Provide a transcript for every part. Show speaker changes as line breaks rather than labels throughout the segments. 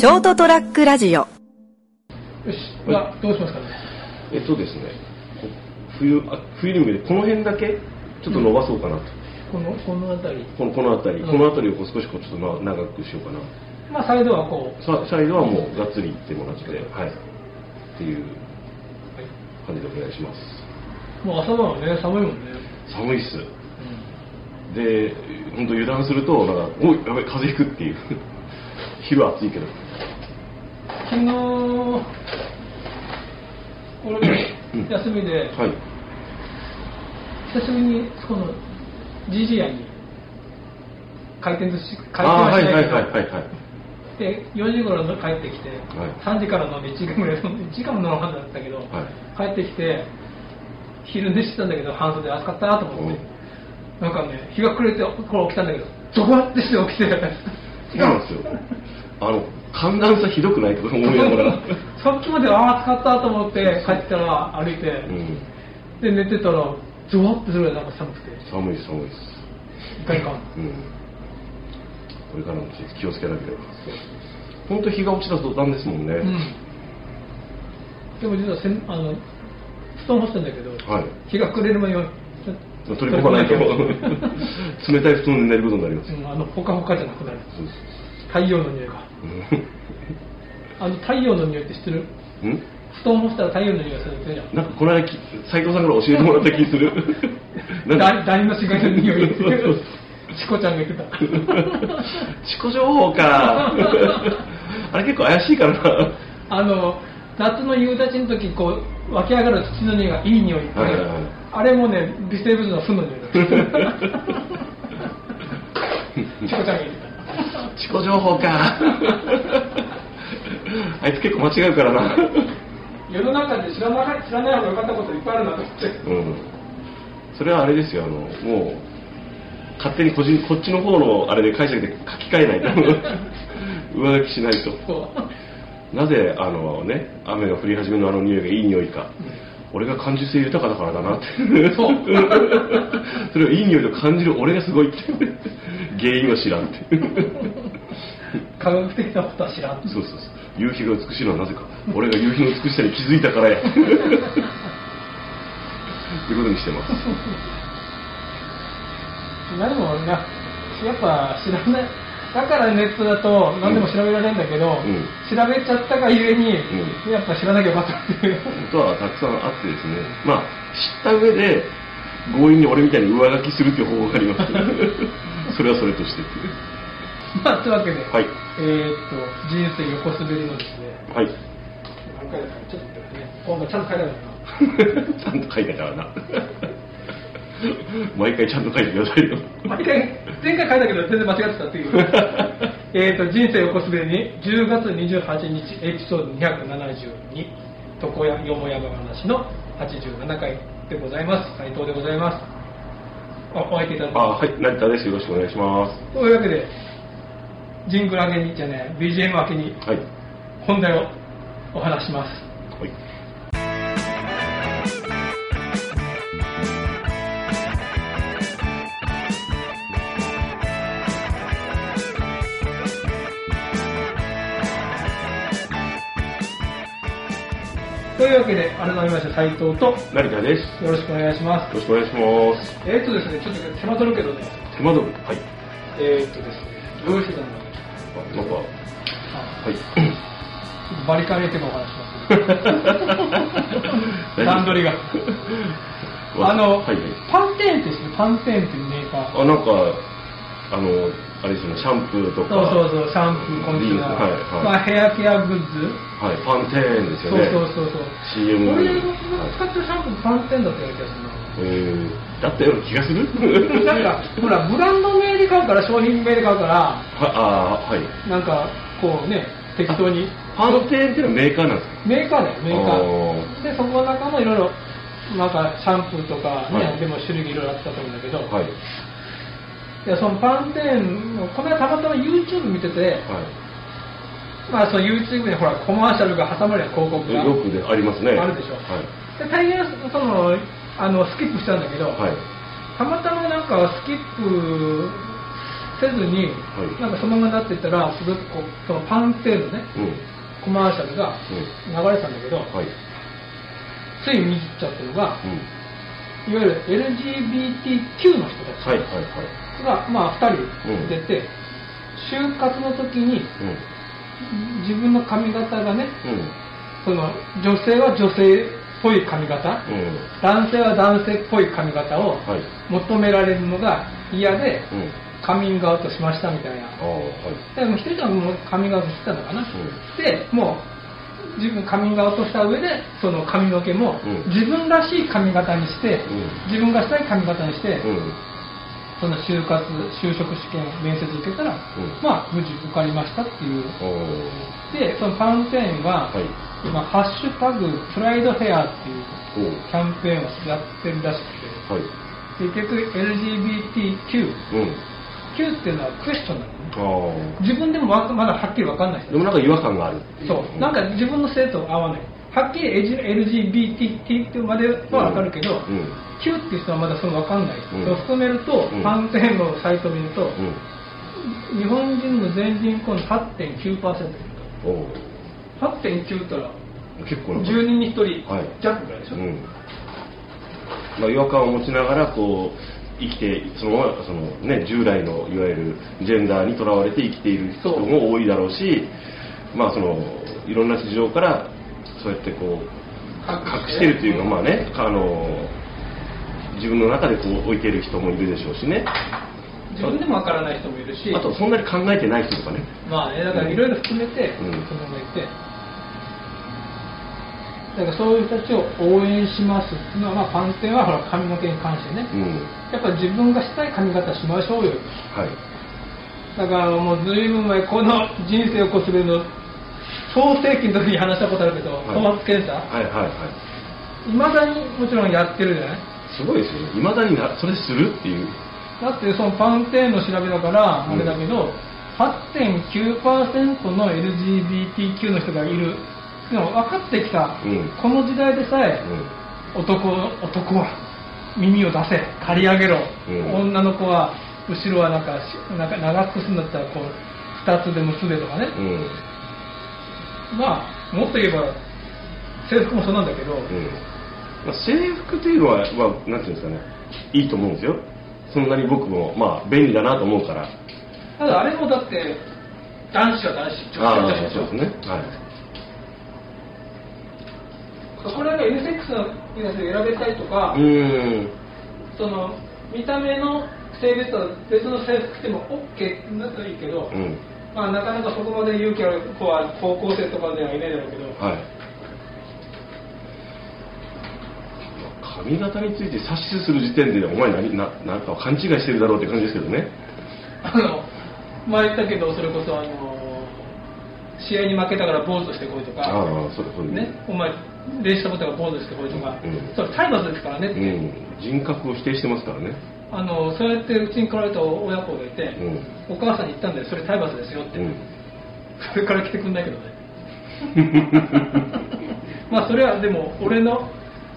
ショートトラックラジオ。
よし、じゃあどうしますかね？
えっとですね、こ冬あ冬に向けてこの辺だけちょっと伸ばそうかなと、
この、この辺り？
このこの辺り、
うん。
この辺りをこう少しこうちょっとな長くしようかな。
まあ、サイドはこう。
さサイドはもうがっつりいってもらって、はい、っていう
はい
感じでお願いします。
もう朝晩はね、寒いもんね。
寒いっす。で本当油断するとなんかおいやばい風邪ひくっていう。昼は暑いけど
昨日、俺
うん。
が休みで、
はい。
久しぶりにこの GG 屋に回転寿司、回転はしないけど、
はいはいはいはいはい。
で、4時頃の帰ってきて、
はい。
3時から飲んで1時間ぐらい飲んで、1時間も飲まなかったけど、帰ってきて、昼寝してたんだけど、半袖暑かったなと思って、なんかね、日が暮れて、これ起きたんだけど、ゾワってして起きて、
そうなんですよ。あの寒暖差ひどくないとか思いながら。
さっきまでああ暑かったと思って帰ってたら歩いて、
うん。
で寝てたらゾワってするなんか寒くて。
寒いです寒いです。
いかんいか。ん
うん。これからも気をつけなければ。本当日が落ちた途端ですもんね、
うん。でも実はせんあの布団干してんだけど、
はい。
日が暮れる前には
取り込まないと。冷たい布団で寝ることになります、
ゃうんあのほかほかじゃなくなる。
そうで
太陽の匂いが。あの太陽の匂いって知ってる？
ん？
布団干したら太陽の匂いがするって言うじゃん。
なんかこの間き斉藤さんから教えてもらった気する。
だ誰の死骸の匂いってチコちゃんが言ってた。
自己情報か。あれ結構怪しいからな。
あの夏の夕立の時こう湧き上がる土の匂いがいい匂いって、
はいはいはい。
あれもね微生物の糞の匂いだ チコちゃんが言ってた
自己情報か。あいつ結構間違うからな。
世の中で知らない知らない方がよかったこといっぱいあるなと思って。
うん。それはあれですよあのもう勝手に個人こっちの方のあれで解釈で書き換えないと。上書きしないと。なぜあのね雨が降り始めのあの匂いがいい匂いか、俺が感受性豊かだからだなって。
そ
れをいい匂いと感じる俺がすごいって原因は知らんって。
科学的なことは知らん。
そうそうそう。夕日が美しいのはなぜか。俺が夕日の美しさに気づいたからや。っていうことにしてます。
何もな。やっぱ知らない。だからネットだと何でも調べられるんだけど、
うん。
調べちゃったがゆえに、
う
やっぱ知らなきゃよかったっていう。
本当はたくさんあってですね。まあ知った上で強引に俺みたいに上書きするっていう方法があります。それはそれとして。っていう
まあというわけで、
はい。
えーっと人生横滑りのですね
はい。
何回だかちょっと待ってね今度ちゃんと書いてあるな。
ちゃんと書いてたからな。毎回ちゃんと書いてくださいよ。
毎回前回書いたけど全然間違ってたっていう。えーと人生横滑りに10月28日エピソード272床屋よもやま話の87回でございます。斉藤でございます。あお相手いただき
あ
ま
はい成田です。よろしくお願いします。
すというわけでジングル明けにじゃね BGM 明けに
はい。
本題をお話しします。
はい
いうわけで改めまして斉藤と
成田です。
よろしくお願いします。
よろしくお願いします。
えーとですねちょっと手間取るけどね。
手間取る？はい。
えーとですねどうしてたの？か
あなんか。
あ。
はい。
ちょっとバリカン入れてもお話します 段取りが。あの、
はいはい。
パンテーンって知ってる？パンテーンっていうメーカー。
あなんかあのあれですよねシャンプーとか。
そうそうそうシャンプーコンディショナー、
はいはい、
まあ、ヘアケアグッズ、
はい、パンテーンです
そう
よね
そうそう。そう
CM
俺が使ってるシャンプーパンテーンだったような気がするな。
えー、だったような気がする？
なんかほらブランド名で買うから商品名で買うから
はあーはい。
なんかこうね適当に。
パンテーンっていうのはメーカーなんですか？
メーカーだよメーカ
あ
ー。でそこの中のいろいろなんかシャンプーとかね、
はい。
でも種類いろいろあったと思うんだけど、
はい
いやそのパンテーンのこの間たまたま YouTube 見てて、
はい。
まあ、その YouTube にほらコマーシャルが挟まるやん広告が
よくでありますね。
あるでしょ。
はい。
で大変そのあのスキップしたんだけど、
はい。
たまたまなんかスキップせずに、
はい。
なんかそのままなってたらすごくこうそのパンテーのね
うん。
コマーシャルが流れてたんだけど、
はい。
つい見ちゃったのが
うん。
いわゆる LGBTQ の人たち。
はいはいはい
が、まあ、2人出て、就活の時に
うん。
自分の髪型がね
うん。
その女性は女性っぽい髪型、
うん。
男性は男性っぽい髪型を
はい。
求められるのが嫌で
うん。
カミングアウトしましたみたいな。でも一人はもうカミングアウトしてたのかな、
ん。
でもう自分カミングアウトした上でその髪の毛も
うん。
自分らしい髪型にして、
うん。
自分がしたい髪型にして、
うん
その就活就職試験面接受けたら、
ん。
まあ無事受かりましたっていう。でそのパンテーンが、
はい。
今「ハッシュタグプライドヘア」っていうキャンペーンをやってるらしくて。
はい。
結局 LGBTQ
うん。
Q っていうのはクエスチョンなの自分でもまだはっきり分かんない。
でもなんか違和感がある
そう。なんか自分の性と合わない。はっきり LGBT ってまでは分かるけど、
うん
Q っていう人はまだその分かんない、
うん。
そ含めると、
うん。
パンテーンのサイトを見ると、
うん。
日本人の全人口の8.9%
おう。
8.9ったら
結構なんか。
10人に1人
はい。
弱ぐらいでしょ、
うん。まあ、違和感を持ちながらこう生きてそのままその、ね、従来のいわゆるジェンダーにとらわれて生きている人も多いだろうしまあそのいろんな事情からそうやってこう隠して。るというかまあねあの自分の中でこう置いている人もいるでしょうしね。
自分でも分からない人もいるし。
あとそんなに考えてない人とかね。
まあねだからいろいろ含めて、
うん。
そのままいて。だからそういう人たちを応援しますっていうのは、まあ、パンテンはほら髪の毛に関してね、
うん。
やっぱ自分がしたい髪型しましょうよ。
はい。
だからもうずいぶん前この人生をこするの創世紀の時に話したことあるけど、
はい。
頭髪検査
はいはいはい。
いまだにもちろんやってるじゃない？
すごいですよね。いまだになそれするっていう。
だってそのパンテーンの調べだから
うん。
あれだけど、8.9%の LGBTQ の人がいる。でも分かってきた、
うん。
この時代でさえ、
うん。
男男は耳を出せ刈り上げろ、
うん。
女の子は後ろはなんかしなんか長くするんだったらこう2つで結べとかね、
うん。
まあもっと言えば制服もそうなんだけど、
うんまあ、制服というのは、まあ、なんていうんですかね。いいと思うんですよ。そんなに僕も、まあ、便利だなと思うから。
ただあれもだって男子は男子女子
ああ
は女子
そうですね。はい。
これがユニセックスのやつで選べたりとか、
うーん。
その見た目の性別とは別の制服着ても OK だといいけど、
うん。
まあ、なかなかそこまで勇気ある子は高校生とかではいないだろうけど、
はい髪型について察しする時点でお前何ななんか勘違いしてるだろうって感じですけどね。
あの前言ったけどそれこそあの試合に負けたから坊主としてこいとか、
ああそうそう
ね、お前練習したことが坊主としてこいとか、
うん。
それ体罰ですからねって、
うん。人格を否定してますからね。
あのそうやってうちに来られた親子がいて、
うん。
お母さんに言ったんだよそれ体罰ですよって、
うん。
それから来てくんないけどね。まあそれはでも俺の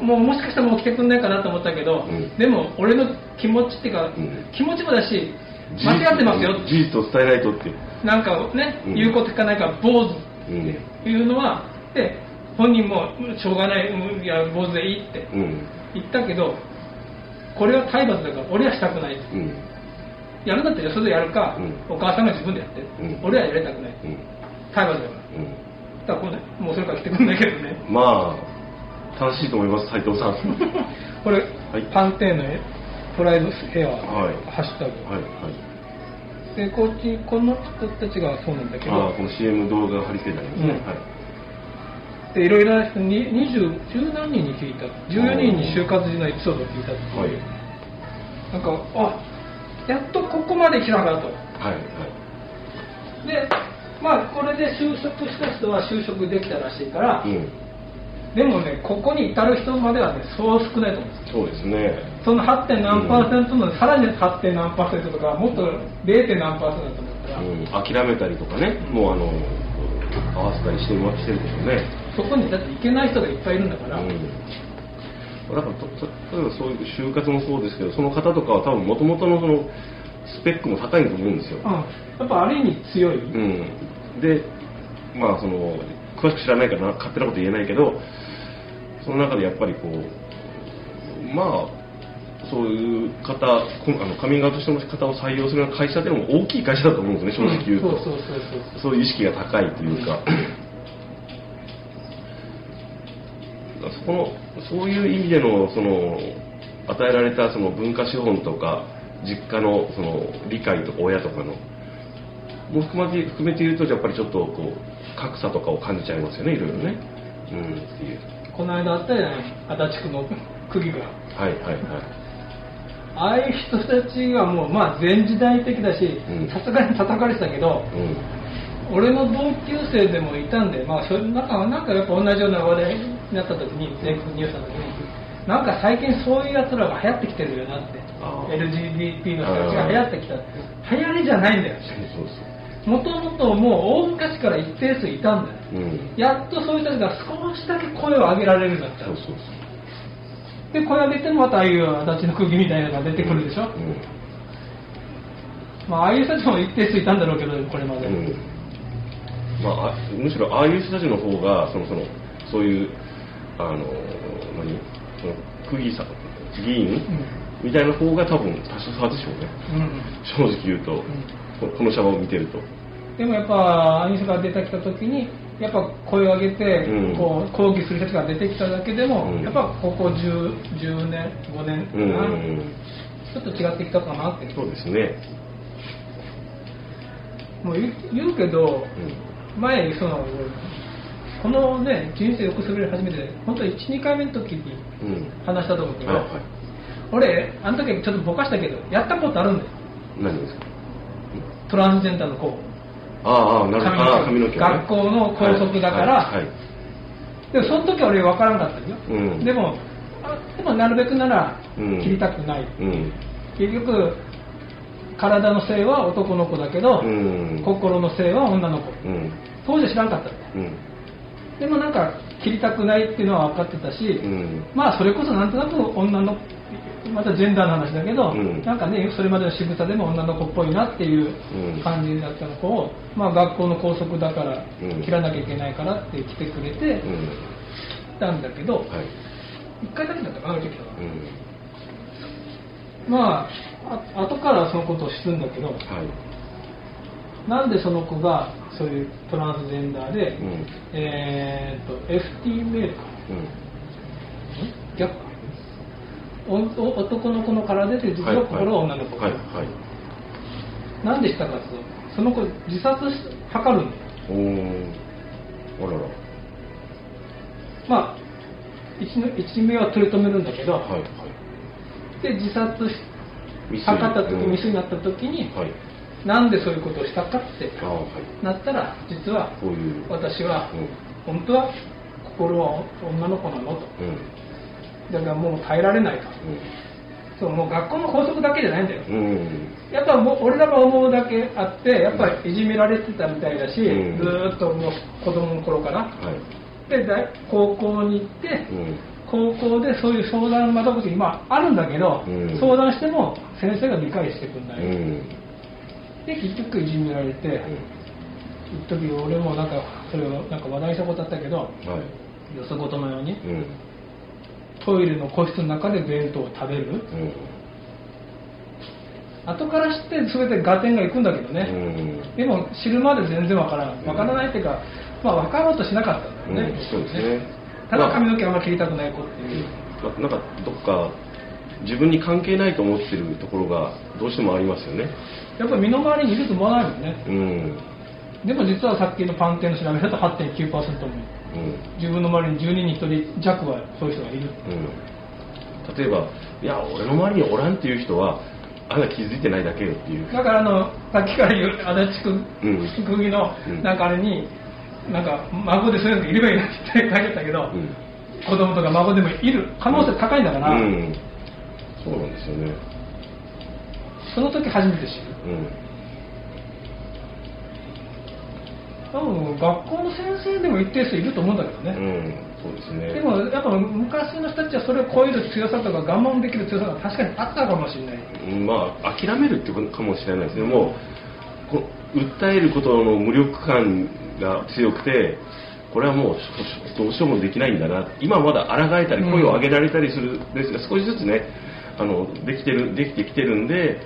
もうもしかしたらもう来てくんないかなと思ったけど、
うん。
でも俺の気持ちっていうか、
うん。
気持ちもだし間違ってますよ。
事実を伝えないとって
なんかね、
うん。
言うこと聞かないから坊主っていうのは、で本人もうんしょうがない、うんいや坊主でいいって
うん。
言ったけどこれは体罰だから俺はしたくない
うん。
やるんだったらそれでやるか、
う
お母さんが自分でやって、
うん。
俺はやりたくない
うん。
体罰だから。
うん。
だからもうそれから来てくんないけどね。
まあ正しいと思います斉藤さん。は い
これ、
はい。
パンテーンのプライドヘア、
はい。
ハッシュタグ、
はい
でこっちこの人たちがそうなんだけど。
ああこの CM 動画が貼り付けてありますね、
うん。
はい。
でいろいろな人に20十何人に聞いた。14人に就活時のエピソードを聞いたっていう。
はい。
なんかあやっとここまで来たなと。
はいはい。
でまあこれで就職した人は就職できたらしいから、
うん
でもねここに至る人まではねそう少ないと思うんです
そうですね。
その 8. 点何パーセントの、さらに 8. 点何パーセントとかもっと 0. 点何パーセントだと思ったら、
うん、諦めたりとかね、もうあの合わせたりしてるしてるでしょうね、
そこにだって行けない人がいっぱいいるんだから、
うん、だから例えばそういう就活もそうですけどその方とかは多分もともとのそのスペックも高いと思うんですよ、
うん、やっぱある意味強い、
うん、でまあその詳しく知らないからな勝手なこと言えないけどその中でやっぱりこうまあそういう方こあのカミングアウトしての方を採用するような会社でも大きい会社だと思うんですよね正直言うと、
そうそうそうそう。
そういう意識が高いというか、そこのそういう意味でのその与えられたその文化資本とか実家のその理解とか親とかのも含めて含めて言うとやっぱりちょっとこう格差とかを感じちゃいますよねいろいろね。うん。っていう
この間あったじゃない足立区の釘が。
はいはいはい。
ああいう人たちはもうまあ前時代的だし
うん。
さすがに叩かれてたけど、
うん。
俺の同級生でもいたんで、まあ、なんかなんかやっぱ同じような話題になった時に全国ニュースの時になんか最近そういうやつらが流行ってきてるよなって LGBT の人たちが流行ってきた流行りじゃないんだよ。
そうそう
もともともう大昔から一定数いたんだよ。
そううん。
やっとそういう人たちが少しだけ声を上げられるようになった。
そうそう
で声を上げてもまたああいう足立の釘みたいなのが出てくるでしょ、
うん。
まあ、ああいう人たちも一定数いたんだろうけどこれまで、
うん。まあ、あむしろああいう人たちの方がそのそのそういうあの何？その区議さん議員、みたいな方が多分多数派でしょうね。
うん。
正直言うと、ここのシャワーを見てると
でもやっぱああいう人が出てきた時にやっぱ声を上げて、
うん。
こう抗議する人たちが出てきただけでも、
うん。
やっぱここ 10, 10年5年か
うん。
な、ちょっと違ってきたかなって。
そうですね、
もう言うけど
うん。
前そのこのね人生よくする初めて本当12回目の時に
うん。
話したと思うけど、俺あの時ちょっとぼかしたけどやったことあるんだよ。
何ですか？
トランスジェンダーの子
ああなるほど。髪の毛、ね、
学校の校則だから
はいはい
でもその時は俺分からんかったよ、
うん。
でもあでもなるべくなら
うん
切りたくない、
うん。
結局体の性は男の子だけど、
うん。
心の性は女の子。
うん。
当時知らんかった
うん。
でもなんか切りたくないっていうのは分かってたし、
うん。
まあそれこそなんとなく女のまたジェンダーの話だけど、
うん。
なんかねそれまでの渋さでも女の子っぽいなっていう
うん。
感じだったの子を、まあ、学校の校則だから
うん。
切らなきゃいけないからって来てくれて
うん。
たんだけど、
はい。
一回だけだったかなあの時は
うん。
まああ後からそのことを知るんだけど
はい。
なんでその子がそういうトランスジェンダーで、
うん。
えーっと FT メールか
うん。
逆？男の子の体で実は心は女の子、
はいはい
なんでしたかと。その子自殺し図るんだよ。
おおあらら。
まあ一の一命は取り留めるんだけど、
はいはい。
で自殺し図った時、
うん。
未遂になった時に、
はい。
なんでそういうことをしたかってなったら実は
いう。
私は、
うん。
本当は心は女の子なのと。
うん
だからもう耐えられないと。そうもう学校の校則だけじゃないんだよ。やっぱもう俺らが思うだけあってやっぱりいじめられてたみたいだし、
うん。
ずーっともう子供の頃から
はい。
で大高校に行って、
うん。
高校でそういう相談窓口今あるんだけど、
うん。
相談しても先生が理解してくれない、
うん。
で結局いじめられて、一時俺もなんかそれをなんか話題にしたことあったけど
はい。
よそごとのように
うん
トイレの個室の中で弁当を食べる。
うん。
後から知って全て合点がいくんだけど
う
ね、
ん。
でも知るまで全然わからないわからないっていうか、まあ分かろうとしなかったんだよね、
うんそうですね。
ただ髪の毛あんまり切りたくない子っていう、
ななんかどっか自分に関係ないと思ってるところがどうしてもありますよね。
やっぱり身の回りにいると思わないもんね。
うん。
でも実はさっきのパンテの調べだと8.9%も
うん
自分の周りに12人1人弱はそういう人がいる。
うん。例えばいや俺の周りにおらんっていう人はあなた気づいてないだけよっていう。
だからあのさっきから言う足立区
うん。
釘の
うん。
なんかあれになんか孫でそういうのがいればいいなって書いてたけど、
うん。
子供とか孫でもいる。可能性高いんだから、
うん。そうなんですよね。
その時初めて知る
うん
多分学校の先生でも一定数いると思うんだけどね、
うんそうですね。
でもやっぱ昔の人たちはそれを超える強さとか我慢できる強さが確かにあったかもしれない。
うんまあ諦めるってことかもしれないですね。もうこ訴えることの無力感が強くてこれはもうどうしようもできないんだな。今まだ抗えたり声を上げられたりするんですが、少しずつねあのできてるできてきてるんで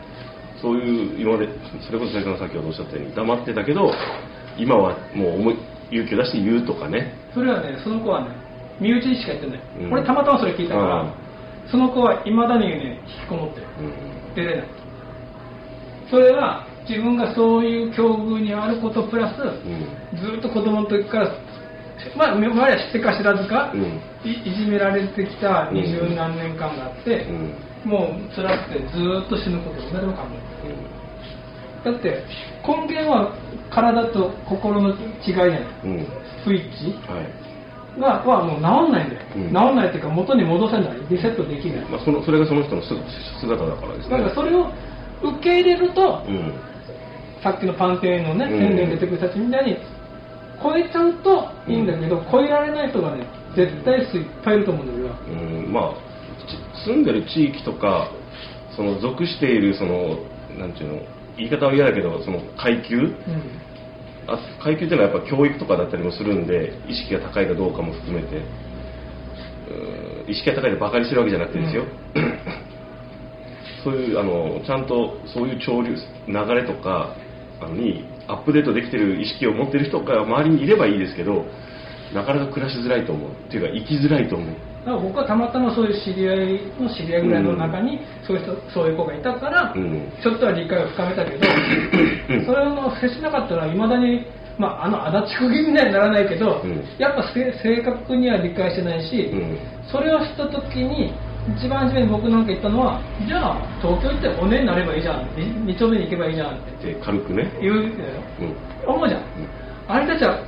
そういう今までそれこそ先生が先ほどおっしゃったように黙ってたけど今はもう思い勇気を出して言うとかね。
それはねその子はね身内にしか言ってない、
うん。
俺たまたまそれ聞いたか
あ
らその子はいまだにね引きこもってる。
うん。
出れない。それは自分がそういう境遇にあることプラス、
うん。
ずっと子供の時からまあ周りは知ってか知らずか、
うん。
いいじめられてきた二十何年間があって、
うん。
もう辛くてずっと死ぬことを誰も考えないだって根源は体と心の違いじゃない
うん。うん。
スイッチ。
はい。
がはもう治んないんだよ、
うん。
治んないっていうか元に戻せない。リセットできない、
まあ、そのそれがその人の姿姿だからですね。
だからそれを受け入れると、
うん。
さっきのパンテーンのね
うん。
宣伝出てくる人たちみたいに超えちゃうといいんだけど、超えられない人がね絶対数いっぱいいると思うんだよ俺は。
うん。まあち住んでる地域とかその属しているそのなんていうの言い方は嫌だけどその階級？
うん。
あ階級っていうのはやっぱ教育とかだったりもするんで意識が高いかどうかも含めて。うん意識が高いでバカにしてるわけじゃなくてですよ、そういうあのちゃんとそういう潮流流れとかあのにアップデートできてる意識を持ってる人が周りにいればいいですけどなかなか暮らしづらいと思う。っていうか生きづらいと思う
だから僕はたまたまそういう知り合いの知り合いぐらいの中に、そういう人そういう子がいたから、
うん。
ちょっとは理解を深めたけど、
うん。
それを接しなかったらいまだに、まあ、あの足立区議みたいにならないけど、
うん。
やっぱせ正確には理解してないし、
うん。
それをした時に一番初めに僕なんか言ったのはじゃあ東京行ってお姉になればいいじゃん。2丁目に行けばいいじゃんって。
で軽くね、
言うんだよ。
うん。
思うじゃん、あれたちは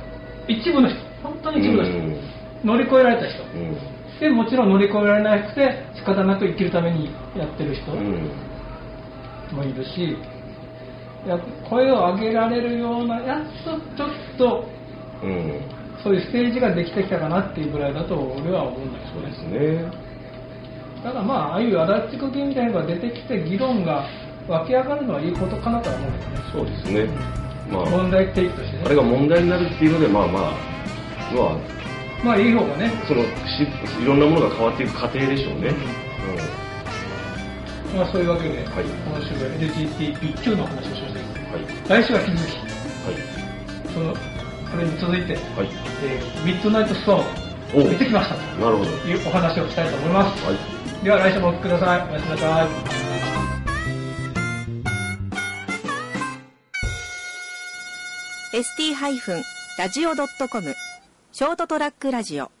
一部の人。本当に一部の人、
うん。
乗り越えられた人。
うん
でもちろん乗り越えられなくて仕方なく生きるためにやってる人
うん
もいるし、いや声を上げられるようなやっとちょっと
うん
そういうステージができてきたかなっていうぐらいだと俺は思うんだけ
そうで
どね
すね。
ただまあああいう足立区議みたいなのが出てきて議論が湧き上がるのはいいことかなとは思うんだけどね。
そうですね。まあ。
問題提起としてね。
あれが問題になるっていうのでまあまあ。まあ
まあいい方がね。
そのしいろんなものが変わっていく過程でしょうね、
まあそういうわけで、
はい。
今週は LGTB9 の話をしました
はい。
来週は引き続き。
はい。
そのそれに続いて、
はい。
えーミッドナイトストーンを見てきました。と
なるほど。
いうお話をしたいと思います、
はい。
では来週もお聞きください。おやすみなさい。
ST-radio.com ショートトラックラジオ。